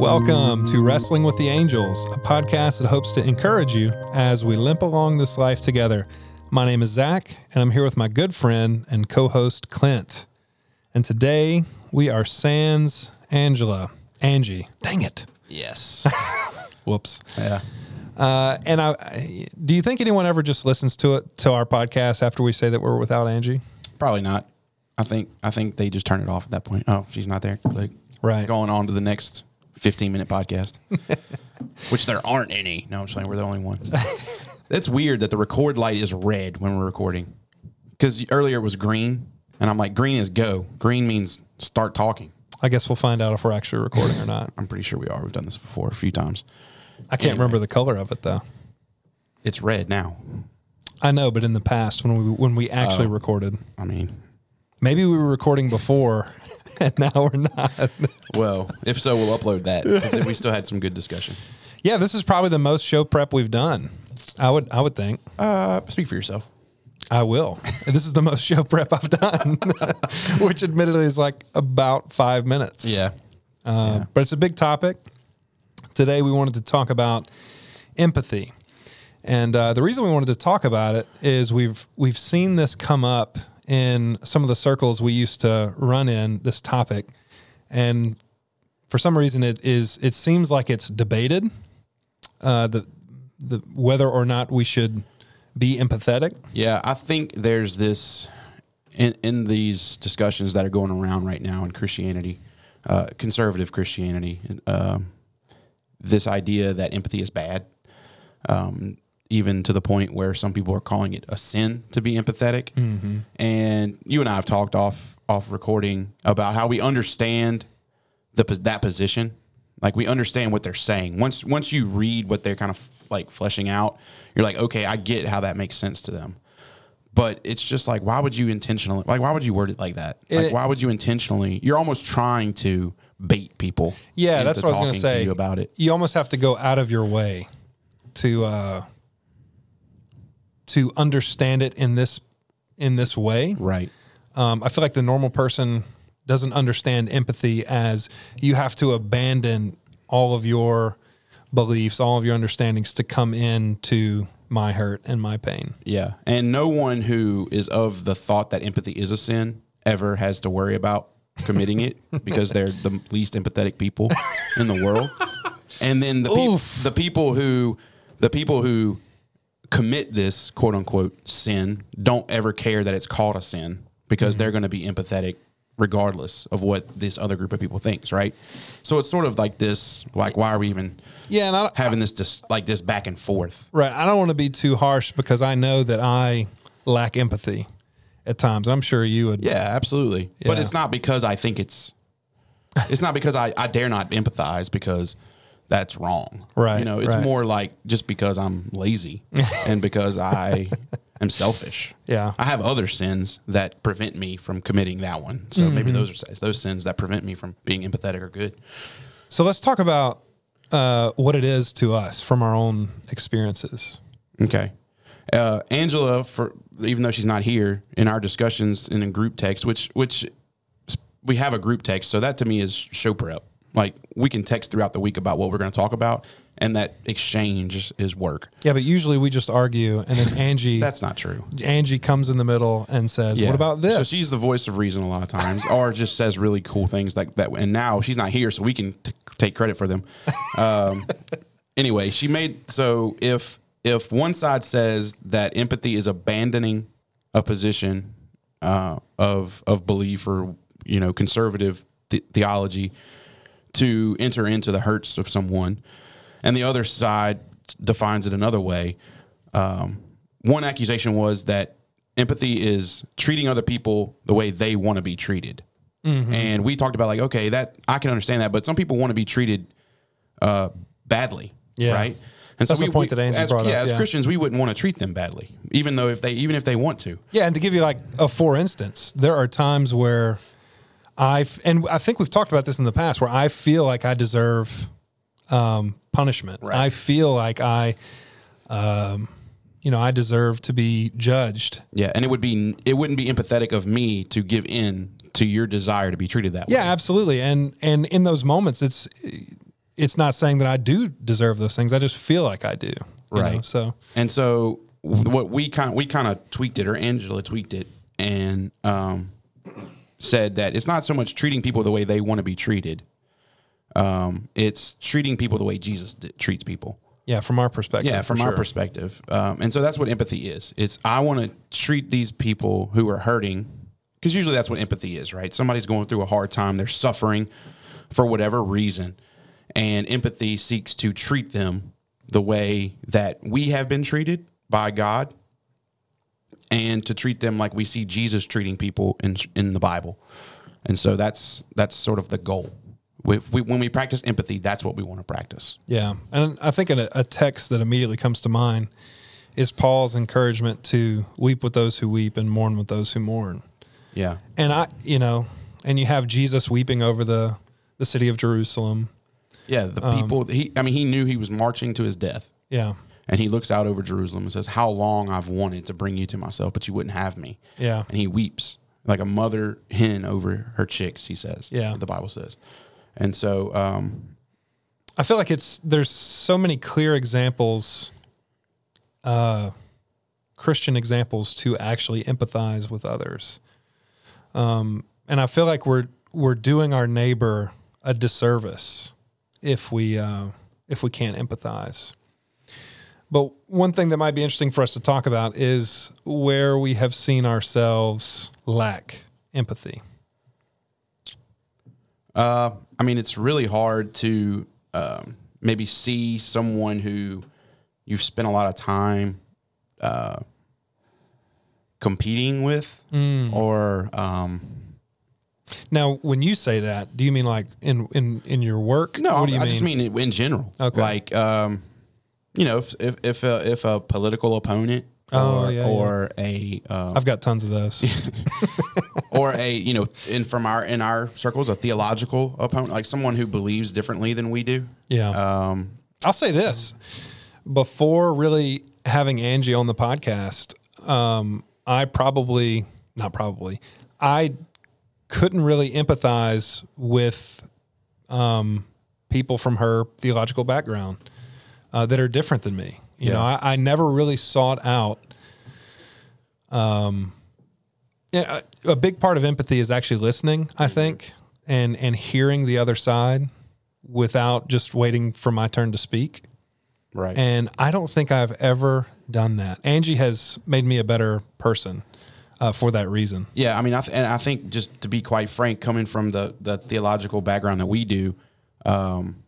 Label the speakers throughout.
Speaker 1: Welcome to Wrestling with the Angels, a podcast that hopes to encourage you as we limp along this life together. My name is Zach, and I'm here with my good friend and co host Clint. And today we are Sans Angela. Angie. Dang it.
Speaker 2: Yes.
Speaker 1: Whoops.
Speaker 2: yeah.
Speaker 1: Uh, and I, do you think anyone ever just listens to it, to our podcast after we say that we're without Angie?
Speaker 2: Probably not. I think I think they just turn it off at that point. Oh, she's not there. Click.
Speaker 1: Right.
Speaker 2: Going on to the next 15 minute podcast, which there aren't any. No, I'm saying we're the only one. That's weird that the record light is red when we're recording because earlier it was green, and I'm like, green is go. Green means start talking.
Speaker 1: I guess we'll find out if we're actually recording or not.
Speaker 2: I'm pretty sure we are. We've done this before a few times.
Speaker 1: I can't
Speaker 2: Anyway.
Speaker 1: remember the color of it though.
Speaker 2: It's red now.
Speaker 1: I know, but in the past when we when we actually
Speaker 2: Oh.
Speaker 1: recorded,
Speaker 2: I mean,
Speaker 1: maybe we were recording before, and now we're not.
Speaker 2: well, if so, we'll upload that because we still had some good discussion.
Speaker 1: yeah, this is probably the most show prep we've done. I would I would think.
Speaker 2: Uh, speak for yourself.
Speaker 1: I will. And this is the most show prep I've done, which admittedly is like about five minutes.
Speaker 2: Yeah.
Speaker 1: Uh, But it's a big topic. Today we wanted to talk about empathy, and uh, the reason we wanted to talk about it is we've we've seen this come up in some of the circles we used to run in this topic, and for some reason it is it seems like it's debated uh, the the whether or not we should be empathetic.
Speaker 2: Yeah, I think there's this in in these discussions that are going around right now in Christianity, uh, conservative Christianity, um, this idea that empathy is bad, um, even to the point where some people are calling it a sin to be empathetic. And you and I have talked off off recording about how we understand the that position. Like we understand what they're saying. Once once you read what they're kind of like fleshing out, you're like, okay, I get how that makes sense to them. But it's just like, why would you intentionally like why would you word it like that? Like
Speaker 1: It-
Speaker 2: why would you intentionally you're almost trying to bait people.
Speaker 1: Yeah, that's what I was going to say.
Speaker 2: you about it.
Speaker 1: You almost have to go out of your way to uh, to understand it in this in this way.
Speaker 2: Right.
Speaker 1: Um, I feel like the normal person doesn't understand empathy as you have to abandon all of your beliefs, all of your understandings to come in to my hurt and my pain.
Speaker 2: Yeah. And no one who is of the thought that empathy is a sin ever has to worry about committing it because they're the least empathetic people in the world. And then the peop the people who the people who commit this quote unquote sin don't ever care that it's called a sin because they're mm-hmm. going to be empathetic regardless of what this other group of people thinks, right? So it's sort of like this like why are we even
Speaker 1: Yeah, and I,
Speaker 2: having this dis- like this back and forth?
Speaker 1: Right. I don't want to be too harsh because I know that I lack empathy at times. I'm sure you would.
Speaker 2: Yeah, absolutely. But it's not because I think it's it's not because I, I dare not empathize because that's wrong.
Speaker 1: Right,
Speaker 2: You know, it's
Speaker 1: right.
Speaker 2: more like just because I'm lazy and because I am selfish.
Speaker 1: Yeah.
Speaker 2: I have other sins that prevent me from committing that one. So
Speaker 1: Mm-hmm.
Speaker 2: maybe those are those sins that prevent me from being empathetic are good.
Speaker 1: So let's talk about uh, what it is to us from our own experiences.
Speaker 2: Okay. Uh, Angela, for even though she's not here in our discussions and in group text, which which we have a group text, so that to me is show prep. Like we can text throughout the week about what we're going to talk about, and that exchange is work.
Speaker 1: Yeah, but usually we just argue, and then Angie
Speaker 2: That's not true.
Speaker 1: Angie comes in the middle and says,
Speaker 2: Yeah.
Speaker 1: "What about this?"
Speaker 2: So she's the voice of reason a lot of times, or just says really cool things like that. And now she's not here, so we can t- take credit for them. Um, anyway, she made so if if one side says that empathy is abandoning a position uh, of of belief or you know conservative th- theology to enter into the hurts of someone, and the other side defines it another way. Um, one accusation was that empathy is treating other people the way they want to be treated, and we talked about like, okay, that I can understand that, but some people want to be treated uh, badly,
Speaker 1: Yeah.
Speaker 2: right? And
Speaker 1: That's the point that Angie
Speaker 2: as,
Speaker 1: brought
Speaker 2: yeah,
Speaker 1: up,
Speaker 2: as
Speaker 1: yeah.
Speaker 2: Christians, we wouldn't want to treat them badly, even though if they even if they want to.
Speaker 1: yeah, and to give you like a for instance, there are times where I've and I think we've talked about this in the past where I feel like I deserve um, punishment.
Speaker 2: Right.
Speaker 1: I feel like I, um, you know, I deserve to be judged.
Speaker 2: Yeah, and it would be it wouldn't be empathetic of me to give in to your desire to be treated that
Speaker 1: Yeah,
Speaker 2: way.
Speaker 1: Yeah, absolutely. And and in those moments, it's it's not saying that I do deserve those things. I just feel like I do. you know?
Speaker 2: Right.
Speaker 1: So
Speaker 2: And so what we kind we kind of tweaked it, or Angela tweaked it, and um, said that it's not so much treating people the way they want to be treated. Um, it's treating people the way Jesus d- treats people.
Speaker 1: yeah, from our perspective.
Speaker 2: Yeah, from our
Speaker 1: sure.
Speaker 2: perspective, um, and so that's what empathy is. It's I want to treat these people who are hurting, because usually that's what empathy is, right? Somebody's going through a hard time, they're suffering for whatever reason, and empathy seeks to treat them the way that we have been treated by God, and to treat them like we see Jesus treating people in in the Bible, and so that's that's sort of the goal. We, we, when we practice empathy, that's what we want to practice.
Speaker 1: Yeah, and I think a, a text that immediately comes to mind is Paul's encouragement to weep with those who weep and mourn with those who mourn.
Speaker 2: Yeah.
Speaker 1: And I, you know, and you have Jesus weeping over the the city of Jerusalem.
Speaker 2: Yeah, the
Speaker 1: Um,
Speaker 2: people. He, I mean, he knew he was marching to his death,
Speaker 1: Yeah,
Speaker 2: and he looks out over Jerusalem and says, "How long I've wanted to bring you to myself, but you wouldn't have me."
Speaker 1: yeah,
Speaker 2: And he weeps like a mother hen over her chicks. He says,
Speaker 1: Yeah.
Speaker 2: the Bible says, and so, um,
Speaker 1: I feel like it's there's so many clear examples, uh, Christian examples to actually empathize with others. Um, and I feel like we're we're doing our neighbor a disservice if we uh, if we can't empathize. But one thing that might be interesting for us to talk about is where we have seen ourselves lack empathy.
Speaker 2: uh, I mean, it's really hard to um, maybe see someone who you've spent a lot of time uh, competing with,
Speaker 1: Mm.
Speaker 2: or um,
Speaker 1: Now, when you say that, do you mean like in in in your work?
Speaker 2: No,
Speaker 1: what do you
Speaker 2: I
Speaker 1: mean?
Speaker 2: just mean in general.
Speaker 1: Okay.
Speaker 2: Like, um, you know, if if if a, if a political opponent
Speaker 1: Oh,
Speaker 2: or
Speaker 1: yeah, yeah.
Speaker 2: or a uh,
Speaker 1: I've got tons of those.
Speaker 2: or a you know in from our in our circles a theological opponent like someone who believes differently than we do.
Speaker 1: Yeah.
Speaker 2: Um,
Speaker 1: I'll say this before really having Angie on the podcast, um, I probably, not probably, I couldn't really empathize with um, people from her theological background uh, that are different than me. You know, I, I never really sought out. Um, a, a big part of empathy is actually listening, I think, and and hearing the other side without just waiting for my turn to speak.
Speaker 2: right.
Speaker 1: And I don't think I've ever done that. Angie has made me a better person uh, for that reason.
Speaker 2: Yeah, I mean, I th- and I think just to be quite frank, coming from the the theological background that we do, um,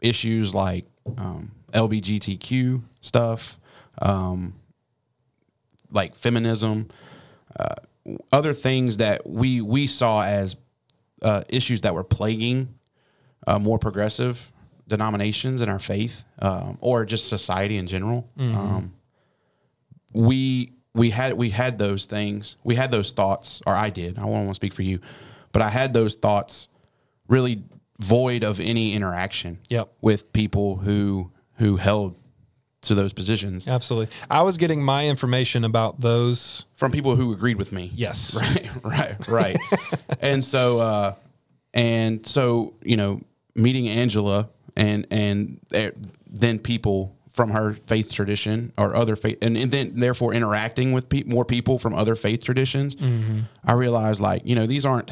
Speaker 2: issues like um, LBGTQ stuff, um, like feminism, uh, other things that we we saw as uh, issues that were plaguing uh, more progressive denominations in our faith, um, or just society in general. Um, we we had we had those things we had those thoughts or i did i will not want to speak for you but i had those thoughts really void of any interaction
Speaker 1: Yep.
Speaker 2: with people who who held to those positions
Speaker 1: Absolutely. I was getting my information about those.
Speaker 2: from people who agreed with me
Speaker 1: Yes.
Speaker 2: right right right and so uh and so you know meeting angela and and then people from her faith tradition or other faith and, and then therefore interacting with pe- more people from other faith traditions i realized like you know these aren't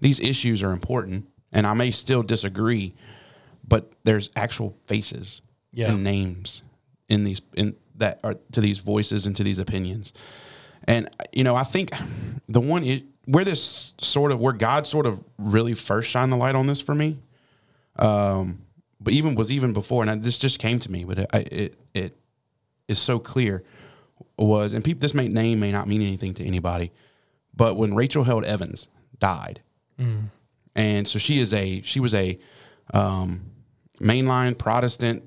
Speaker 2: these issues are important and i may still disagree but there's actual faces
Speaker 1: Yeah.
Speaker 2: and names in these in that are to these voices and to these opinions and you know, I think the one i where this sort of where God sort of really first shined the light on this for me, um, but even was even before, and I, this just came to me, but it I, it, it is so clear was, and people, this may name may not mean anything to anybody, but when Rachel Held Evans died, and so she is a she was a um, mainline Protestant,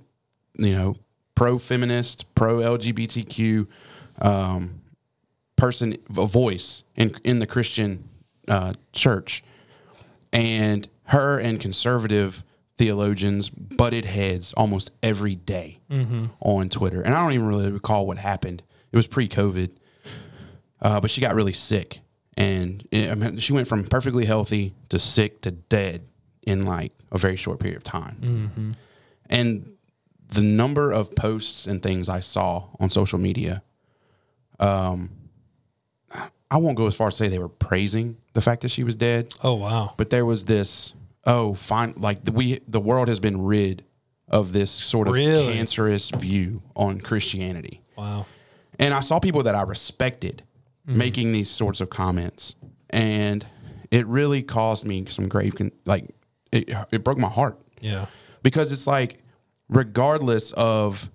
Speaker 2: you know, pro feminist, pro LGBTQ um, person, a voice in in the Christian uh, church, and her and conservative theologians butted heads almost every day on Twitter. And I don't even really recall what happened. It was pre-COVID, uh, but she got really sick, and eh, I mean, she went from perfectly healthy to sick to dead in like a very short period of time. And the number of posts and things I saw on social media, um, I won't go as far as say they were praising the fact that she was dead,
Speaker 1: Oh wow.
Speaker 2: but there was this, oh, fine, like the, we the world has been rid of this sort of
Speaker 1: Really?
Speaker 2: cancerous view on Christianity.
Speaker 1: Wow.
Speaker 2: And I saw people that I respected making these sorts of comments, and it really caused me some grave, con- like it, it broke my heart
Speaker 1: Yeah.
Speaker 2: because it's like, regardless of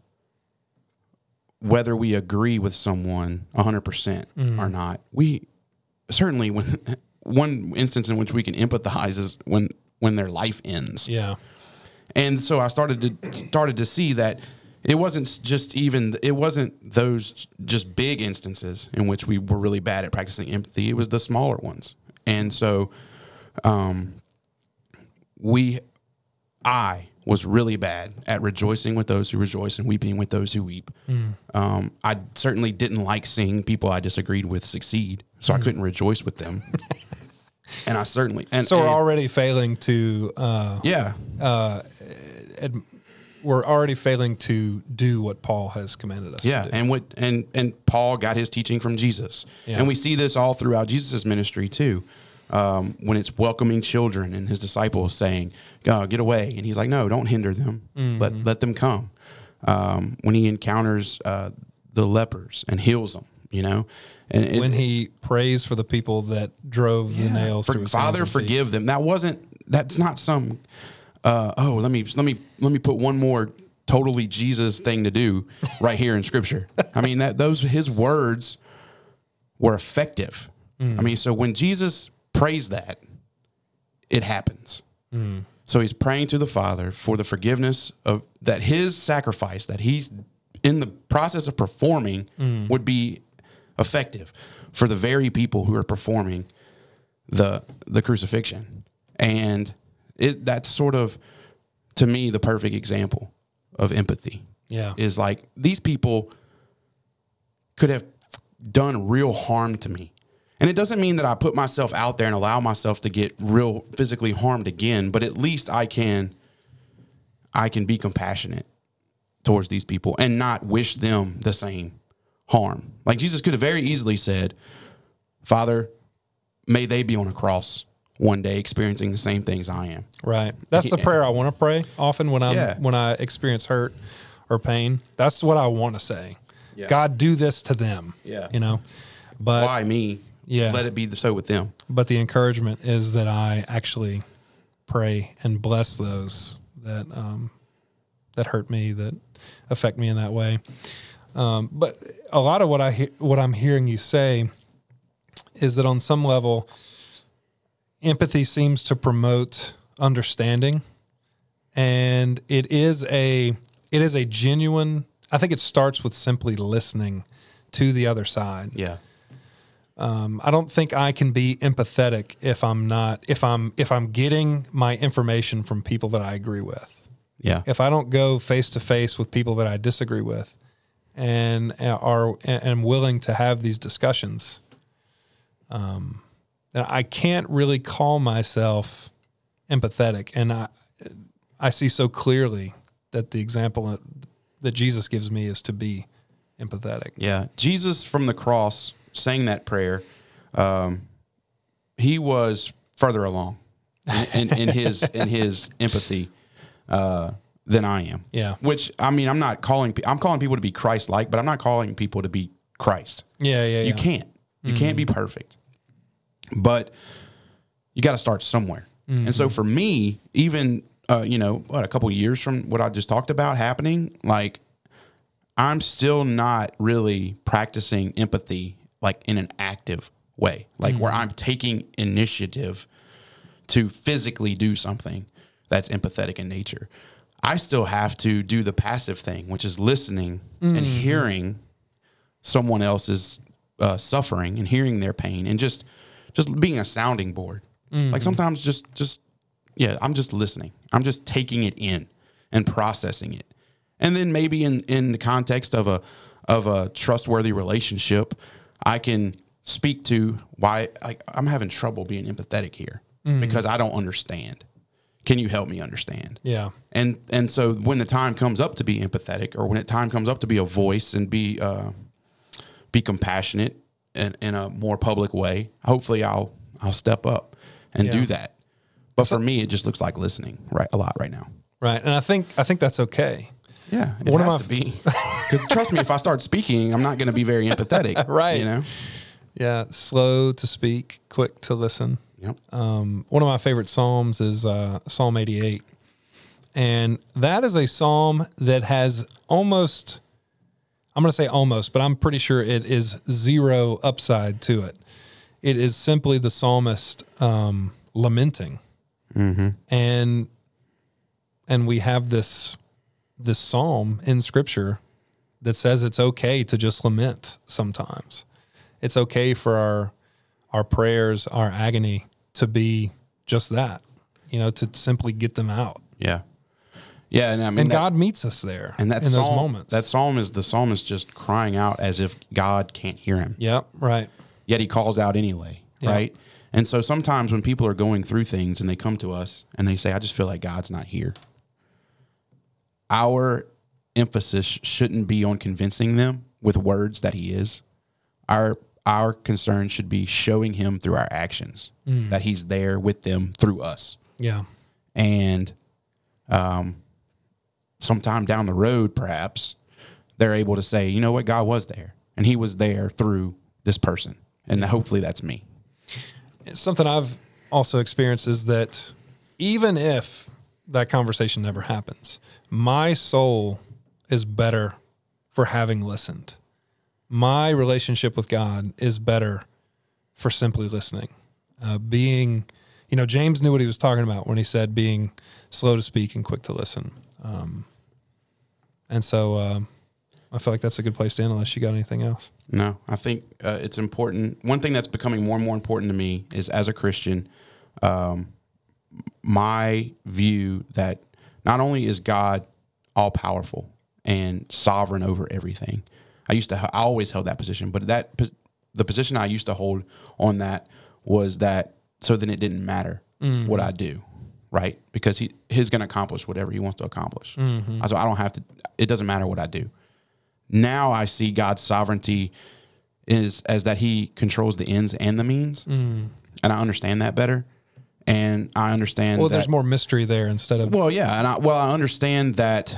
Speaker 2: whether we agree with someone 100% or not, we certainly when one instance in which we can empathize is when when their life ends.
Speaker 1: Yeah.
Speaker 2: And so I started to started to see that it wasn't just even it wasn't those just big instances in which we were really bad at practicing empathy. It was the smaller ones. And so um we I was really bad at rejoicing with those who rejoice and weeping with those who weep. Um, I certainly didn't like seeing people I disagreed with succeed, so I couldn't rejoice with them. and I certainly and
Speaker 1: So we're
Speaker 2: and-
Speaker 1: already failing to uh,
Speaker 2: yeah
Speaker 1: ad- we're already failing to do what Paul has commanded us.
Speaker 2: Yeah, and what and and Paul got his teaching from Jesus,
Speaker 1: Yeah.
Speaker 2: and we see this all throughout Jesus' ministry too. Um, when it's welcoming children and his disciples saying, "Go get away," and he's like, "No, don't hinder them. Let let them come." Um, when he encounters uh, the lepers and heals them, you know, and it-
Speaker 1: when he prays for the people that drove the nails
Speaker 2: for,
Speaker 1: through his
Speaker 2: Father,
Speaker 1: and feet.
Speaker 2: forgive them. That wasn't. That's not some. Uh, oh, let me let me let me put one more totally Jesus thing to do right here in Scripture. I mean that those his words were effective.
Speaker 1: Mm.
Speaker 2: I mean, so when Jesus prays that, it happens.
Speaker 1: Mm.
Speaker 2: So he's praying to the Father for the forgiveness of that his sacrifice that he's in the process of performing
Speaker 1: Mm.
Speaker 2: would be effective for the very people who are performing the the crucifixion. And it that's sort of to me the perfect example of empathy.
Speaker 1: Yeah.
Speaker 2: Is like these people could have done real harm to me. And it doesn't mean that I put myself out there and allow myself to get real physically harmed again, but at least I can I can be compassionate towards these people and not wish them the same harm. Like Jesus could have very easily said, "Father, may they be on a cross one day experiencing the same things I am."
Speaker 1: Right. That's the prayer I want to pray often when I'm
Speaker 2: Yeah.
Speaker 1: when I experience hurt or pain. That's what I want to say.
Speaker 2: Yeah.
Speaker 1: God, do this to them.
Speaker 2: Yeah.
Speaker 1: You know. But
Speaker 2: Why me?
Speaker 1: Yeah.
Speaker 2: Let it be so with them.
Speaker 1: but the encouragement is that I actually pray and bless those that um, that hurt me, that affect me in that way. Um, but a lot of what I he- what I'm hearing you say is that on some level, empathy seems to promote understanding, and it is a it is a genuine. I think it starts with simply listening to the other side.
Speaker 2: Yeah.
Speaker 1: Um, I don't think I can be empathetic if I'm not if I'm if I'm getting my information from people that I agree with.
Speaker 2: Yeah.
Speaker 1: If I don't go face to face with people that I disagree with, and are and am willing to have these discussions, um, I can't really call myself empathetic. And I I see so clearly that the example that Jesus gives me is to be empathetic.
Speaker 2: Yeah, Jesus from the cross saying that prayer, um, he was further along in, in, in his in his empathy uh, than I am.
Speaker 1: Yeah.
Speaker 2: Which I mean, I'm not calling I'm calling people to be Christ-like, but I'm not calling people to be Christ.
Speaker 1: Yeah, yeah, yeah.
Speaker 2: You can't. You can't be perfect. But you got to start somewhere. And so for me, even uh, you know, what a couple years from what I just talked about happening, like I'm still not really practicing empathy like in an active way, like where mm-hmm. I'm taking initiative to physically do something that's empathetic in nature. I still have to do the passive thing, which is listening and mm-hmm. hearing someone else's uh, suffering and hearing their pain and just just being a sounding board. Like mm-hmm. sometimes just just yeah, I'm just listening. I'm just taking it in and processing it. And then maybe in in the context of a of a trustworthy relationship, I can speak to why like I'm having trouble being empathetic here because I don't understand. Can you help me understand?
Speaker 1: Yeah.
Speaker 2: And and so when the time comes up to be empathetic, or when the time comes up to be a voice and be uh, be compassionate in, in a more public way, hopefully I'll I'll step up and
Speaker 1: Yeah.
Speaker 2: do that. But for me, it just looks like listening right a lot right now.
Speaker 1: Right. And I think I think that's okay.
Speaker 2: Yeah, it
Speaker 1: One of my-
Speaker 2: to be. Because trust me, if I start speaking, I'm not going to be very empathetic.
Speaker 1: Right.
Speaker 2: You know.
Speaker 1: Yeah. Slow to speak, quick to listen.
Speaker 2: Yep.
Speaker 1: Um, one of my favorite psalms is uh, Psalm 88, and that is a psalm that has almost. I'm going to say almost, but I'm pretty sure it is zero upside to it. It is simply the psalmist um, lamenting, and and we have this this psalm in Scripture that says it's okay to just lament sometimes. It's okay for our our prayers, our agony to be just that, you know, to simply get them out.
Speaker 2: Yeah. Yeah, and I mean,
Speaker 1: And
Speaker 2: that-
Speaker 1: God meets us there
Speaker 2: and that
Speaker 1: in those moments.
Speaker 2: That psalm is the psalmist just crying out as if God can't hear him.
Speaker 1: yep, right.
Speaker 2: yet he calls out anyway,
Speaker 1: Yeah.
Speaker 2: right? And so sometimes when people are going through things and they come to us and they say, I just feel like God's not here, our emphasis shouldn't be on convincing them with words that he is. Our our concern should be showing him through our actions that he's there with them through us.
Speaker 1: Yeah.
Speaker 2: And um, sometime down the road, perhaps they're able to say, you know what, God was there and he was there through this person. And hopefully that's me.
Speaker 1: something I've also experienced is that even if that conversation never happens, my soul is better for having listened. My relationship with God is better for simply listening. Uh, being, you know, James knew what he was talking about when he said being slow to speak and quick to listen. Um, and so um, I feel like that's a good place to end unless you got anything else.
Speaker 2: No, I think uh, it's important. One thing that's becoming more and more important to me is as a Christian, um, my view that not only is God all powerful and sovereign over everything. I used to, I always held that position, but that the position I used to hold on that was that so then it didn't matter what mm-hmm. I do, right? Because he he's going to accomplish whatever he wants to accomplish. Mm-hmm. So I don't have to. It doesn't matter what I do. Now I see God's sovereignty is as that He controls the ends and the means, mm. and I understand that better. And I understand.
Speaker 1: Well,
Speaker 2: that,
Speaker 1: there's more mystery there instead of
Speaker 2: well, yeah, and I well, I understand that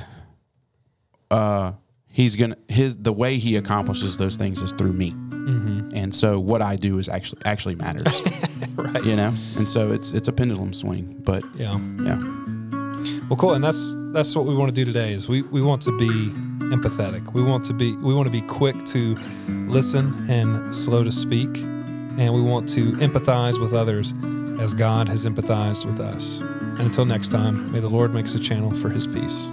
Speaker 2: uh he's gonna his the way he accomplishes those things is through me. And so what I do is actually actually matters.
Speaker 1: right.
Speaker 2: You know? And so it's it's a pendulum swing. But
Speaker 1: Yeah.
Speaker 2: yeah.
Speaker 1: Well, cool, and that's that's what we want to do today. Is we we want to be empathetic. We want to be we want to be quick to listen and slow to speak, and we want to empathize with others as God has empathized with us. And until next time, may the Lord make us a channel for His peace.